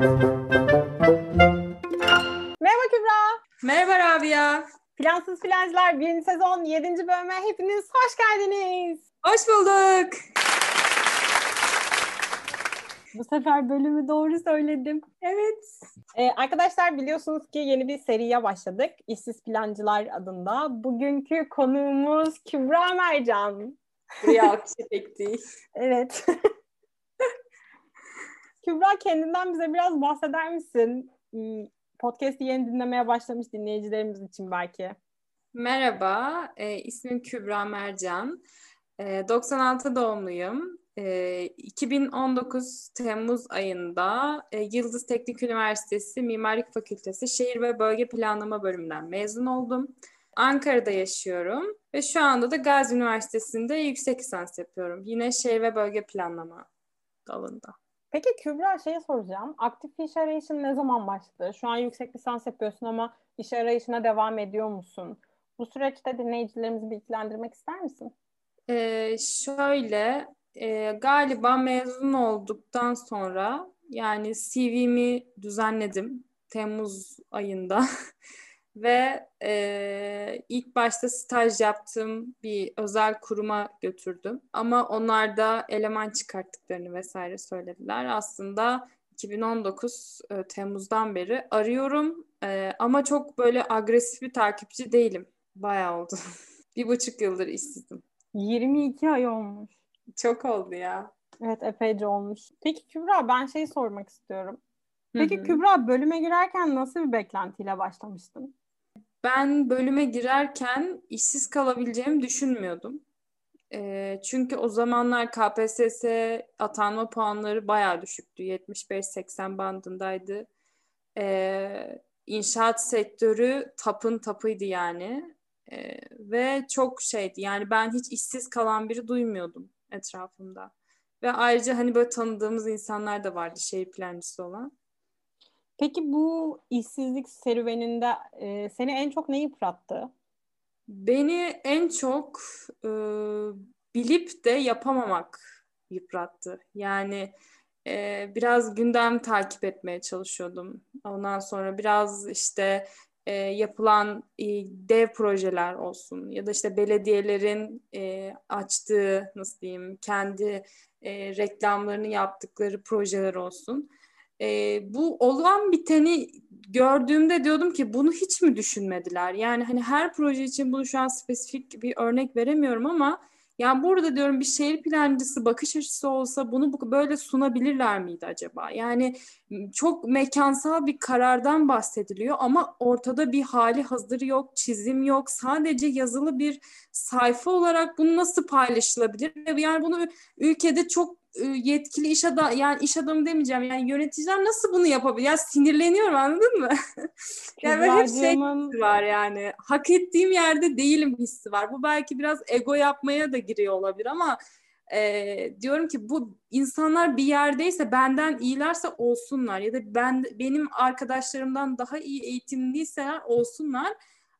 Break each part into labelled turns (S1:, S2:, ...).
S1: Merhaba Kübra.
S2: Merhaba Rabia.
S1: Plansız Plancılar 1. sezon 7. bölüme hepiniz hoş geldiniz.
S2: Hoş bulduk.
S1: Bu sefer bölümü doğru söyledim.
S2: Evet.
S1: Ee, arkadaşlar biliyorsunuz ki yeni bir seriye başladık. İşsiz Plancılar adında. Bugünkü konuğumuz Kübra Mercan.
S2: Buraya alkış değil.
S1: Evet. Kübra kendinden bize biraz bahseder misin? Hmm, Podcast'i yeni dinlemeye başlamış dinleyicilerimiz için belki.
S2: Merhaba, e, ismim Kübra Mercan. E, 96 doğumluyum. E, 2019 Temmuz ayında e, Yıldız Teknik Üniversitesi Mimarlık Fakültesi Şehir ve Bölge Planlama bölümünden mezun oldum. Ankara'da yaşıyorum ve şu anda da Gazi Üniversitesi'nde yüksek lisans yapıyorum. Yine şehir ve bölge planlama dalında.
S1: Peki Kübra şey soracağım. Aktif iş arayışın ne zaman başladı? Şu an yüksek lisans yapıyorsun ama iş arayışına devam ediyor musun? Bu süreçte dinleyicilerimizi bilgilendirmek ister misin?
S2: Ee, şöyle e, galiba mezun olduktan sonra yani CV'mi düzenledim Temmuz ayında ve e, ilk başta staj yaptığım bir özel kuruma götürdüm. Ama onlar da eleman çıkarttıklarını vesaire söylediler. Aslında 2019 e, Temmuz'dan beri arıyorum e, ama çok böyle agresif bir takipçi değilim. Bayağı oldu. bir buçuk yıldır işsizim.
S1: 22 ay olmuş.
S2: Çok oldu ya.
S1: Evet epeyce olmuş. Peki Kübra ben şey sormak istiyorum. Peki
S2: Hı hı.
S1: Kübra bölüme girerken nasıl bir beklentiyle başlamıştın?
S2: Ben bölüme girerken işsiz kalabileceğimi düşünmüyordum. Ee, çünkü o zamanlar KPSS atanma puanları bayağı düşüktü. 75-80 bandındaydı. Ee, inşaat sektörü tapın tapıydı yani. Ee, ve çok şeydi. Yani ben hiç işsiz kalan biri duymuyordum etrafımda. Ve ayrıca hani böyle tanıdığımız insanlar da vardı şehir plancısı olan.
S1: Peki bu işsizlik serüveninde e, seni en çok ne yıprattı?
S2: Beni en çok e, bilip de yapamamak yıprattı. Yani e, biraz gündem takip etmeye çalışıyordum. Ondan sonra biraz işte e, yapılan e, dev projeler olsun ya da işte belediyelerin e, açtığı nasıl diyeyim kendi e, reklamlarını yaptıkları projeler olsun. E, bu olan biteni gördüğümde diyordum ki bunu hiç mi düşünmediler? Yani hani her proje için bunu şu an spesifik bir örnek veremiyorum ama yani burada diyorum bir şehir plancısı bakış açısı olsa bunu bu- böyle sunabilirler miydi acaba? Yani çok mekansal bir karardan bahsediliyor ama ortada bir hali hazır yok, çizim yok. Sadece yazılı bir sayfa olarak bunu nasıl paylaşılabilir? Yani bunu ülkede çok yetkili iş adamı yani iş adamı demeyeceğim yani yöneticiler nasıl bunu yapabilir? Ya sinirleniyorum anladın mı? yani böyle hep şey hissi var yani. Hak ettiğim yerde değilim hissi var. Bu belki biraz ego yapmaya da giriyor olabilir ama e, diyorum ki bu insanlar bir yerdeyse benden iyilerse olsunlar ya da ben benim arkadaşlarımdan daha iyi eğitimliyseler olsunlar.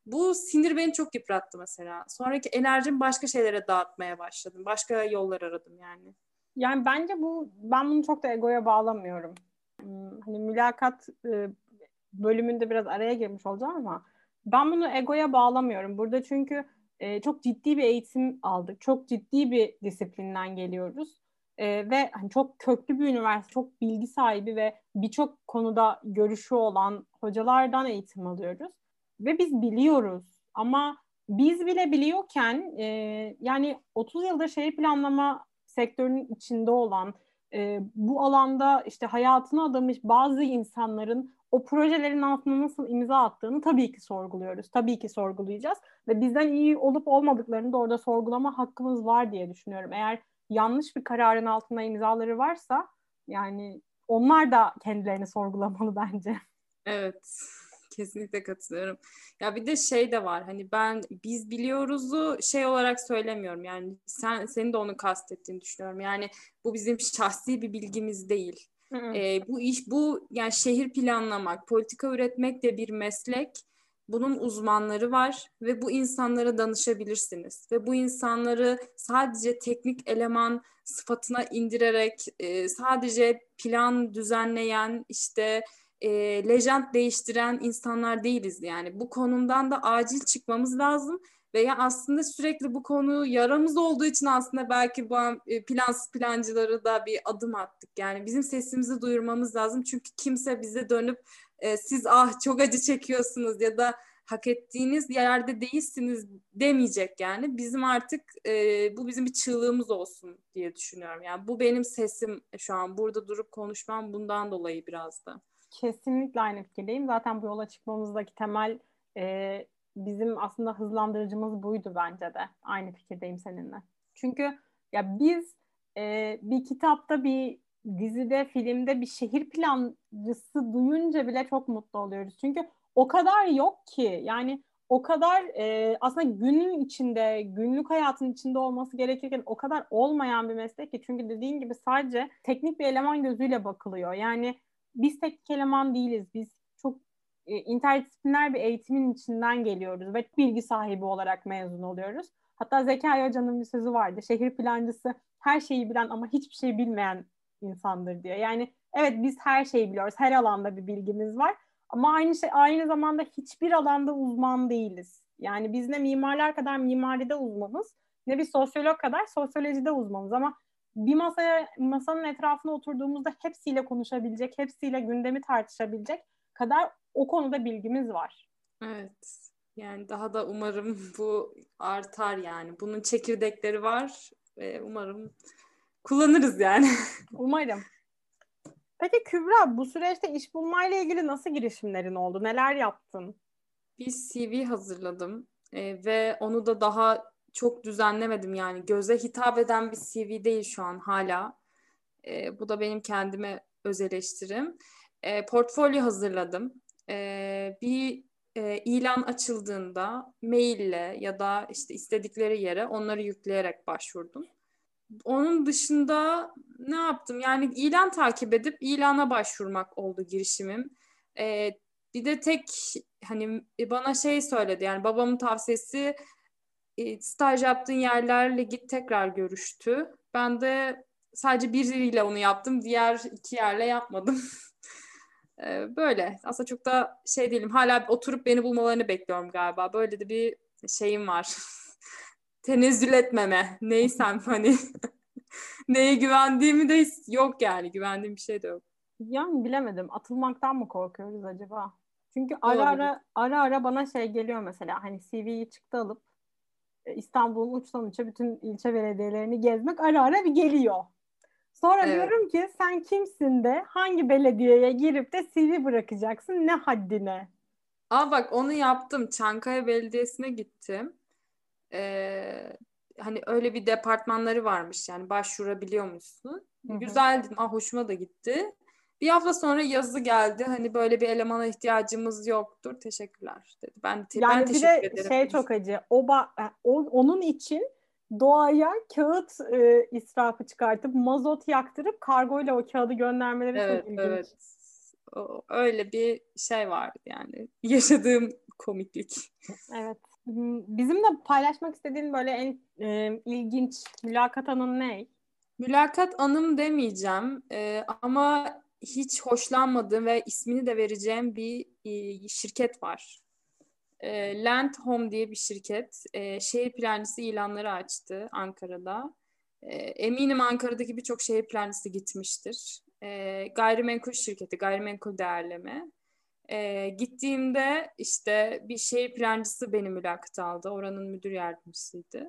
S2: Bu sinir beni çok yıprattı mesela. Sonraki enerjimi başka şeylere dağıtmaya başladım. Başka yollar aradım yani.
S1: Yani bence bu ben bunu çok da egoya bağlamıyorum. Hmm, Hani mülakat e, bölümünde biraz araya girmiş olacağım ama ben bunu egoya bağlamıyorum. Burada çünkü e, çok ciddi bir eğitim aldık. Çok ciddi bir disiplinden geliyoruz. E, ve hani çok köklü bir üniversite, çok bilgi sahibi ve birçok konuda görüşü olan hocalardan eğitim alıyoruz. Ve biz biliyoruz ama biz bile biliyorken e, yani 30 yıldır şehir planlama sektörünün içinde olan e, bu alanda işte hayatını adamış bazı insanların o projelerin altına nasıl imza attığını tabii ki sorguluyoruz. Tabii ki sorgulayacağız ve bizden iyi olup olmadıklarını da orada sorgulama hakkımız var diye düşünüyorum. Eğer yanlış bir kararın altında imzaları varsa yani onlar da kendilerini sorgulamalı bence.
S2: Evet. Kesinlikle katılıyorum. Ya bir de şey de var. Hani ben biz biliyoruzu şey olarak söylemiyorum. Yani sen senin de onu kastettiğini düşünüyorum. Yani bu bizim şahsi bir bilgimiz değil. Ee, bu iş bu yani şehir planlamak, politika üretmek de bir meslek. Bunun uzmanları var ve bu insanlara danışabilirsiniz. Ve bu insanları sadece teknik eleman sıfatına indirerek e, sadece plan düzenleyen işte e, lejant değiştiren insanlar değiliz yani. Bu konumdan da acil çıkmamız lazım veya aslında sürekli bu konu yaramız olduğu için aslında belki bu e, plansız plancıları da bir adım attık. Yani bizim sesimizi duyurmamız lazım çünkü kimse bize dönüp e, siz ah çok acı çekiyorsunuz ya da hak ettiğiniz yerde değilsiniz demeyecek yani. Bizim artık e, bu bizim bir çığlığımız olsun diye düşünüyorum. Yani bu benim sesim şu an burada durup konuşmam bundan dolayı biraz da.
S1: Kesinlikle aynı fikirdeyim. Zaten bu yola çıkmamızdaki temel e, bizim aslında hızlandırıcımız buydu bence de. Aynı fikirdeyim seninle. Çünkü ya biz e, bir kitapta bir dizide, filmde bir şehir plancısı duyunca bile çok mutlu oluyoruz. Çünkü o kadar yok ki yani o kadar e, aslında günün içinde, günlük hayatın içinde olması gerekirken o kadar olmayan bir meslek ki. Çünkü dediğin gibi sadece teknik bir eleman gözüyle bakılıyor. Yani biz teknik eleman değiliz. Biz çok e, interdisipliner bir eğitimin içinden geliyoruz ve bilgi sahibi olarak mezun oluyoruz. Hatta Zekai Hoca'nın bir sözü vardı. Şehir plancısı her şeyi bilen ama hiçbir şey bilmeyen insandır diyor. Yani evet biz her şeyi biliyoruz. Her alanda bir bilgimiz var. Ama aynı şey aynı zamanda hiçbir alanda uzman değiliz. Yani biz ne mimarlar kadar mimaride uzmanız ne bir sosyolog kadar sosyolojide uzmanız ama bir masaya masanın etrafına oturduğumuzda hepsiyle konuşabilecek, hepsiyle gündemi tartışabilecek kadar o konuda bilgimiz var.
S2: Evet. Yani daha da umarım bu artar yani. Bunun çekirdekleri var ve umarım kullanırız yani.
S1: Umarım. Peki Kübra bu süreçte iş bulmayla ilgili nasıl girişimlerin oldu? Neler yaptın?
S2: Bir CV hazırladım e, ve onu da daha çok düzenlemedim yani göze hitap eden bir CV değil şu an hala. E, bu da benim kendime öz eleştirim. E, portfolyo hazırladım. E, bir e, ilan açıldığında maille ya da işte istedikleri yere onları yükleyerek başvurdum. Onun dışında ne yaptım? Yani ilan takip edip ilana başvurmak oldu girişimim. E, bir de tek hani bana şey söyledi yani babamın tavsiyesi e, staj yaptığın yerlerle git tekrar görüştü. Ben de sadece biriyle onu yaptım. Diğer iki yerle yapmadım. e, böyle. Aslında çok da şey değilim. Hala oturup beni bulmalarını bekliyorum galiba. Böyle de bir şeyim var. Tenezzül etmeme. Neysem hani neye güvendiğimi de yok yani. Güvendiğim bir şey de yok.
S1: Yani bilemedim. Atılmaktan mı korkuyoruz acaba? Çünkü ara ara ara ara bana şey geliyor mesela hani CV'yi çıktı alıp İstanbul'un uçtan uça bütün ilçe belediyelerini gezmek ara ara bir geliyor. Sonra evet. diyorum ki sen kimsin de hangi belediyeye girip de CV bırakacaksın ne haddine?
S2: Aa bak onu yaptım. Çankaya Belediyesi'ne gittim. Ee, hani öyle bir departmanları varmış yani başvurabiliyor musun? Güzeldi. Ah hoşuma da gitti. Bir hafta sonra yazı geldi. Hani böyle bir elemana ihtiyacımız yoktur. Teşekkürler dedi. Ben, te- yani ben teşekkür
S1: ederim. Yani bir de şey çok acı. O, ba- o onun için doğaya kağıt e, israfı çıkartıp mazot yaktırıp kargoyla o kağıdı göndermeleri evet, çok ilginç. Evet.
S2: O, öyle bir şey vardı yani. Yaşadığım komiklik.
S1: Evet. Bizimle paylaşmak istediğin böyle en e, ilginç mülakat anın ne?
S2: Mülakat anım demeyeceğim e, ama hiç hoşlanmadığım ve ismini de vereceğim bir e, şirket var. E, Land Home diye bir şirket. E, şehir plancısı ilanları açtı Ankara'da. Eminim Ankara'daki birçok şehir plancısı gitmiştir. Gayrimenkul şirketi, gayrimenkul değerleme. Gittiğimde işte bir şehir plancısı beni mülakat aldı. Oranın müdür yardımcısıydı.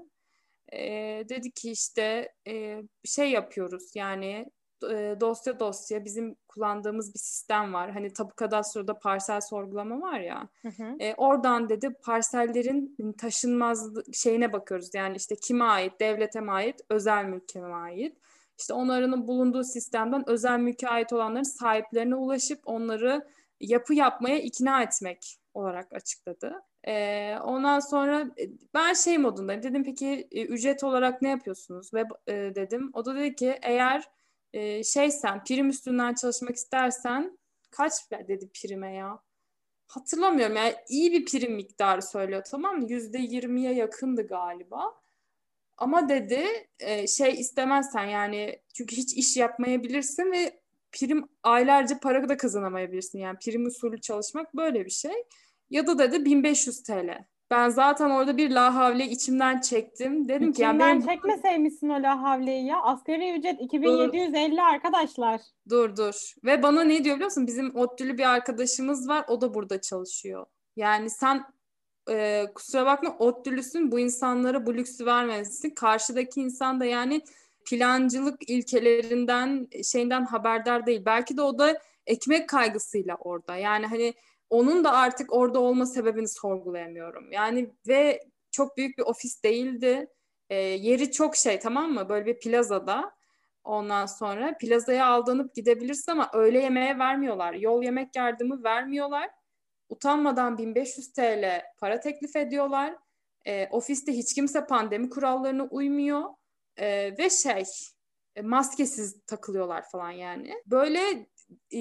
S2: E, dedi ki işte e, şey yapıyoruz yani e, dosya dosya bizim kullandığımız bir sistem var. Hani tapu kadastroda parsel sorgulama var ya. Hı hı. E, oradan dedi parsellerin taşınmaz şeyine bakıyoruz. Yani işte kime ait, devlete mi ait, özel mülke mi ait. İşte onların bulunduğu sistemden özel mülke ait olanların sahiplerine ulaşıp onları yapı yapmaya ikna etmek olarak açıkladı. Ee, ondan sonra e, ben şey modundayım. Dedim peki e, ücret olarak ne yapıyorsunuz? Ve e, dedim. O da dedi ki eğer e, şeysen prim üstünden çalışmak istersen kaç dedi prime ya? hatırlamıyorum yani iyi bir prim miktarı söylüyor tamam mı? Yüzde yirmiye yakındı galiba. Ama dedi e, şey istemezsen yani çünkü hiç iş yapmayabilirsin ve prim aylarca para da kazanamayabilirsin. Yani prim usulü çalışmak böyle bir şey. Ya da dedi 1500 TL. Ben zaten orada bir la havle içimden çektim. Dedim ki
S1: yani
S2: ben
S1: çekmeseymişsin o la havleyi ya. Asgari ücret 2750 dur. arkadaşlar.
S2: Dur dur. Ve bana ne diyor biliyor musun? Bizim ODTÜ'lü bir arkadaşımız var. O da burada çalışıyor. Yani sen e, kusura bakma ODTÜ'lüsün. Bu insanlara bu lüksü vermelisin. Karşıdaki insan da yani plancılık ilkelerinden şeyinden haberdar değil. Belki de o da ekmek kaygısıyla orada. Yani hani onun da artık orada olma sebebini sorgulayamıyorum. Yani ve çok büyük bir ofis değildi. E, yeri çok şey tamam mı? Böyle bir plazada. Ondan sonra plazaya aldanıp gidebilirsin ama öğle yemeğe vermiyorlar. Yol yemek yardımı vermiyorlar. Utanmadan 1500 TL para teklif ediyorlar. E, ofiste hiç kimse pandemi kurallarına uymuyor. E, ve şey e, maskesiz takılıyorlar falan yani. Böyle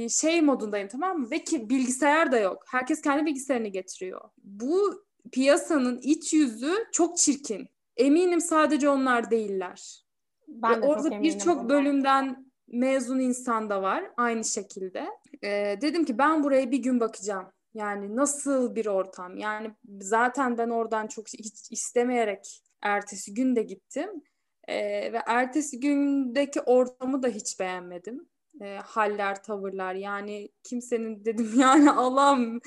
S2: şey modundayım tamam mı? Ve ki bilgisayar da yok. Herkes kendi bilgisayarını getiriyor. Bu piyasanın iç yüzü çok çirkin. Eminim sadece onlar değiller. Ben Ve de orada birçok bölümden mezun insan da var aynı şekilde. Ee, dedim ki ben buraya bir gün bakacağım. Yani nasıl bir ortam? Yani zaten ben oradan çok hiç istemeyerek ertesi gün de gittim. Ee, ve ertesi gündeki ortamı da hiç beğenmedim e, haller, tavırlar. Yani kimsenin dedim yani Allah'ım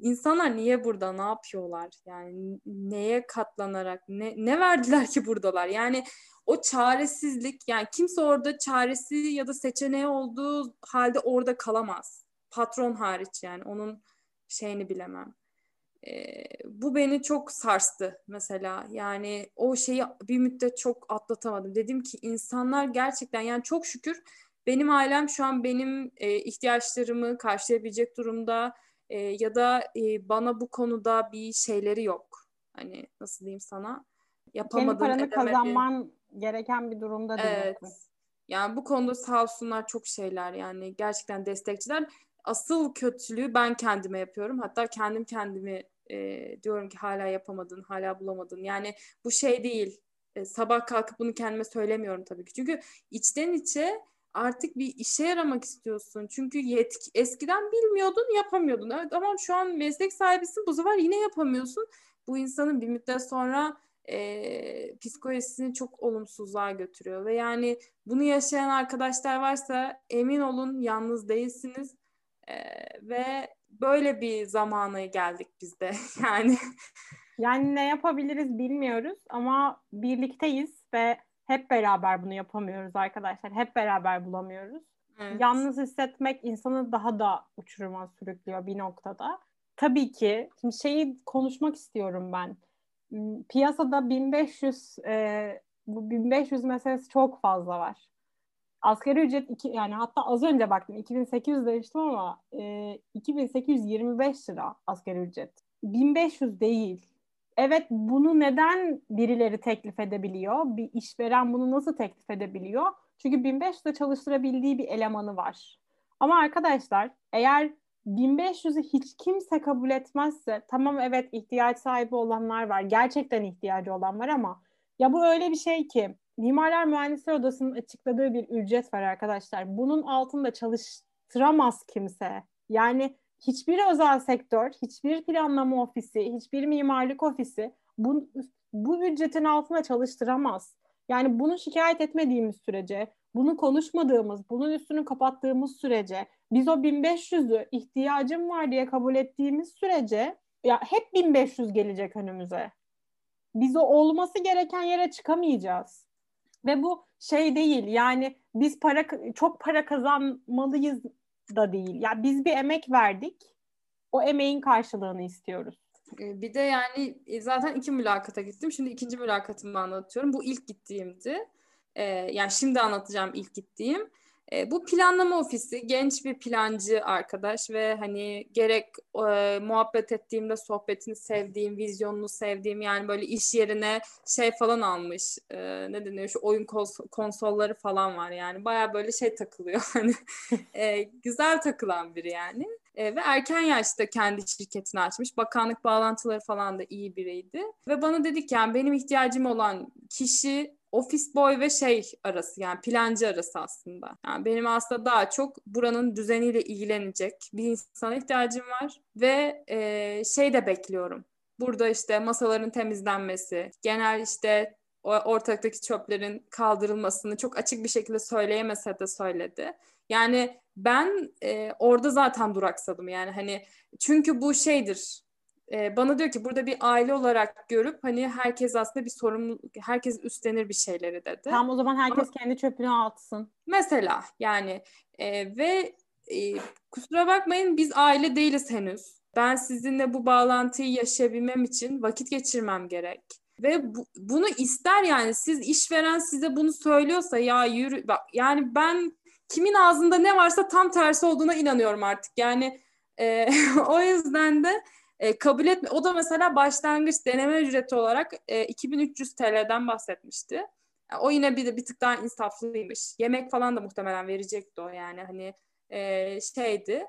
S2: insanlar niye burada ne yapıyorlar? Yani neye katlanarak ne, ne verdiler ki buradalar? Yani o çaresizlik yani kimse orada çaresi ya da seçeneği olduğu halde orada kalamaz. Patron hariç yani onun şeyini bilemem. Ee, bu beni çok sarstı mesela. Yani o şeyi bir müddet çok atlatamadım. Dedim ki insanlar gerçekten yani çok şükür benim ailem şu an benim e, ihtiyaçlarımı karşılayabilecek durumda e, ya da e, bana bu konuda bir şeyleri yok. Hani nasıl diyeyim sana?
S1: Yapamadığın, Kendi paranı edemedi. kazanman gereken bir durumda değil. Evet.
S2: Yani bu konuda sağ olsunlar çok şeyler yani gerçekten destekçiler. Asıl kötülüğü ben kendime yapıyorum. Hatta kendim kendimi e, diyorum ki hala yapamadın, hala bulamadın. Yani bu şey değil. E, sabah kalkıp bunu kendime söylemiyorum tabii ki. Çünkü içten içe artık bir işe yaramak istiyorsun. Çünkü yetki, eskiden bilmiyordun, yapamıyordun. Evet ama şu an meslek sahibisin, bu sefer yine yapamıyorsun. Bu insanın bir müddet sonra e, psikolojisini çok olumsuzluğa götürüyor. Ve yani bunu yaşayan arkadaşlar varsa emin olun yalnız değilsiniz. E, ve böyle bir zamana geldik biz de yani.
S1: Yani ne yapabiliriz bilmiyoruz ama birlikteyiz ve hep beraber bunu yapamıyoruz arkadaşlar. Hep beraber bulamıyoruz. Evet. Yalnız hissetmek insanı daha da uçuruma sürüklüyor bir noktada. Tabii ki şimdi şeyi konuşmak istiyorum ben. Hmm, piyasada 1500 e, bu 1500 meselesi çok fazla var. Asgari ücret iki, yani hatta az önce baktım 2800 demiştim ama e, 2825 lira asgari ücret. 1500 değil evet bunu neden birileri teklif edebiliyor? Bir işveren bunu nasıl teklif edebiliyor? Çünkü 1500'de çalıştırabildiği bir elemanı var. Ama arkadaşlar eğer 1500'ü hiç kimse kabul etmezse tamam evet ihtiyaç sahibi olanlar var. Gerçekten ihtiyacı olan var ama ya bu öyle bir şey ki Mimarlar Mühendisler Odası'nın açıkladığı bir ücret var arkadaşlar. Bunun altında çalıştıramaz kimse. Yani hiçbir özel sektör, hiçbir planlama ofisi, hiçbir mimarlık ofisi bu, bu ücretin altına çalıştıramaz. Yani bunu şikayet etmediğimiz sürece, bunu konuşmadığımız, bunun üstünü kapattığımız sürece, biz o 1500'ü ihtiyacım var diye kabul ettiğimiz sürece ya hep 1500 gelecek önümüze. Biz o olması gereken yere çıkamayacağız. Ve bu şey değil yani biz para çok para kazanmalıyız da değil. Ya yani biz bir emek verdik. O emeğin karşılığını istiyoruz.
S2: Ee, bir de yani e, zaten iki mülakata gittim. Şimdi ikinci mülakatımı anlatıyorum. Bu ilk gittiğimdi. Ee, yani şimdi anlatacağım ilk gittiğim. E, bu planlama ofisi genç bir plancı arkadaş ve hani gerek e, muhabbet ettiğimde sohbetini sevdiğim, vizyonunu sevdiğim yani böyle iş yerine şey falan almış. E, ne deniyor şu oyun kons- konsolları falan var yani baya böyle şey takılıyor hani e, güzel takılan biri yani. E, ve erken yaşta kendi şirketini açmış. Bakanlık bağlantıları falan da iyi biriydi. Ve bana dedik yani benim ihtiyacım olan kişi office boy ve şey arası yani plancı arası aslında. Yani benim aslında daha çok buranın düzeniyle ilgilenecek bir insana ihtiyacım var ve e, şey de bekliyorum. Burada işte masaların temizlenmesi, genel işte ortaktaki çöplerin kaldırılmasını çok açık bir şekilde söyleyemese de söyledi. Yani ben e, orada zaten duraksadım yani hani çünkü bu şeydir e, bana diyor ki burada bir aile olarak görüp hani herkes aslında bir sorumluluk herkes üstlenir bir şeyleri dedi.
S1: Tamam o zaman herkes Ama, kendi çöpünü atsın.
S2: Mesela yani e, ve e, kusura bakmayın biz aile değiliz henüz. Ben sizinle bu bağlantıyı yaşayabilmem için vakit geçirmem gerek. Ve bu, bunu ister yani siz işveren size bunu söylüyorsa ya yürü bak yani ben kimin ağzında ne varsa tam tersi olduğuna inanıyorum artık. Yani e, o yüzden de e, kabul etme. O da mesela başlangıç deneme ücreti olarak e, 2300 TL'den bahsetmişti. Yani o yine bir bir tık daha insaflıymış. Yemek falan da muhtemelen verecekti o yani hani e, şeydi.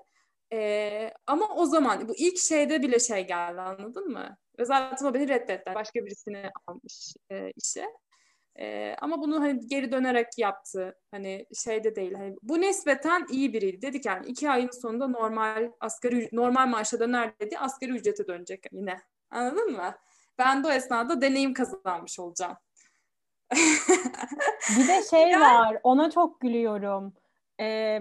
S2: E, ama o zaman bu ilk şeyde bile şey geldi anladın mı? Ve zaten o beni reddetti. Başka birisini almış e, işe. E, ama bunu hani geri dönerek yaptı. Hani şeyde değil. Hani bu nispeten iyi biriydi. Dedik yani iki ayın sonunda normal asgari normal maaşa döner dedi. Asgari ücrete dönecek yine. Anladın mı? Ben de o esnada deneyim kazanmış olacağım.
S1: bir de şey yani... var. Ona çok gülüyorum. Ee,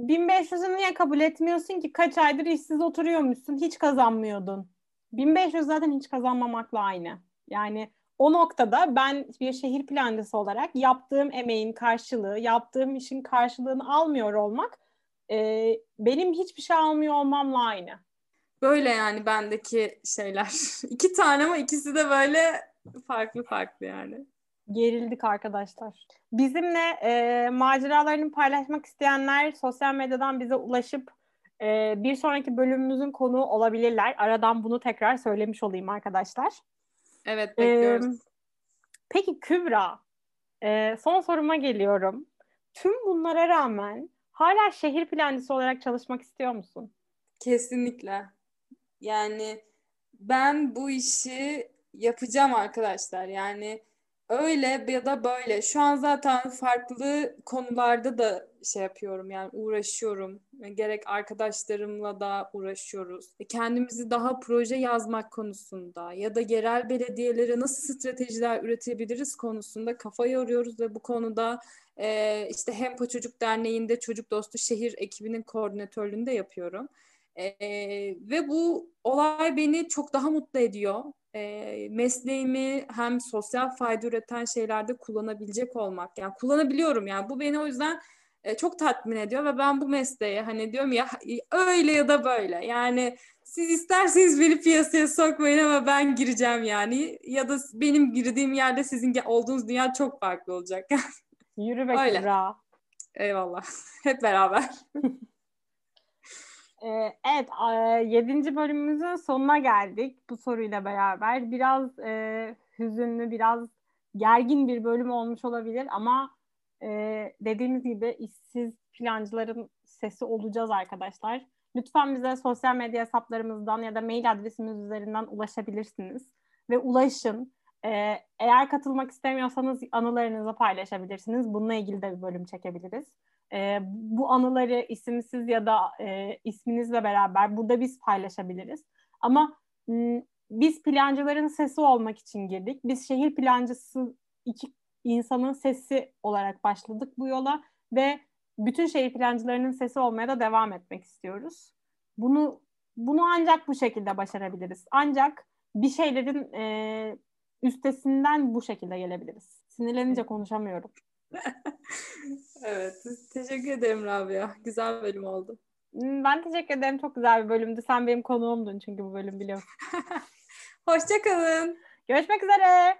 S1: 1500'ü niye kabul etmiyorsun ki? Kaç aydır işsiz oturuyormuşsun. Hiç kazanmıyordun. 1500 zaten hiç kazanmamakla aynı. Yani o noktada ben bir şehir plancısı olarak yaptığım emeğin karşılığı, yaptığım işin karşılığını almıyor olmak e, benim hiçbir şey almıyor olmamla aynı.
S2: Böyle yani bendeki şeyler. İki tane ama ikisi de böyle farklı farklı yani.
S1: Gerildik arkadaşlar. Bizimle e, maceralarını paylaşmak isteyenler sosyal medyadan bize ulaşıp e, bir sonraki bölümümüzün konuğu olabilirler. Aradan bunu tekrar söylemiş olayım arkadaşlar.
S2: Evet bekliyoruz. Ee,
S1: peki Kübra, e, son soruma geliyorum. Tüm bunlara rağmen hala şehir plancısı olarak çalışmak istiyor musun?
S2: Kesinlikle. Yani ben bu işi yapacağım arkadaşlar. Yani öyle ya da böyle. Şu an zaten farklı konularda da şey yapıyorum yani uğraşıyorum. Gerek arkadaşlarımla da uğraşıyoruz. E, kendimizi daha proje yazmak konusunda ya da yerel belediyelere nasıl stratejiler üretebiliriz konusunda kafa yoruyoruz ve bu konuda e, işte Hempo Çocuk Derneği'nde Çocuk Dostu Şehir ekibinin koordinatörlüğünü de yapıyorum. E, ve bu olay beni çok daha mutlu ediyor e, mesleğimi hem sosyal fayda üreten şeylerde kullanabilecek olmak. Yani kullanabiliyorum yani bu beni o yüzden e, çok tatmin ediyor ve ben bu mesleğe hani diyorum ya öyle ya da böyle yani siz isterseniz beni piyasaya sokmayın ama ben gireceğim yani ya da benim girdiğim yerde sizin olduğunuz dünya çok farklı olacak.
S1: Yürü be Öyle. Kübra.
S2: Eyvallah. Hep beraber.
S1: Ee, evet, yedinci bölümümüzün sonuna geldik bu soruyla beraber. Biraz e, hüzünlü, biraz gergin bir bölüm olmuş olabilir ama e, dediğimiz gibi işsiz plancıların sesi olacağız arkadaşlar. Lütfen bize sosyal medya hesaplarımızdan ya da mail adresimiz üzerinden ulaşabilirsiniz ve ulaşın. Ee, eğer katılmak istemiyorsanız anılarınızı paylaşabilirsiniz. Bununla ilgili de bir bölüm çekebiliriz e, bu anıları isimsiz ya da e, isminizle beraber burada biz paylaşabiliriz. Ama m, biz plancıların sesi olmak için girdik. Biz şehir plancısı iki insanın sesi olarak başladık bu yola ve bütün şehir plancılarının sesi olmaya da devam etmek istiyoruz. Bunu bunu ancak bu şekilde başarabiliriz. Ancak bir şeylerin e, üstesinden bu şekilde gelebiliriz. Sinirlenince konuşamıyorum.
S2: evet. Teşekkür ederim Rabia. Güzel bölüm oldu.
S1: Hmm, ben teşekkür ederim. Çok güzel bir bölümdü. Sen benim konuğumdun çünkü bu bölüm biliyorsun.
S2: Hoşçakalın.
S1: Görüşmek üzere.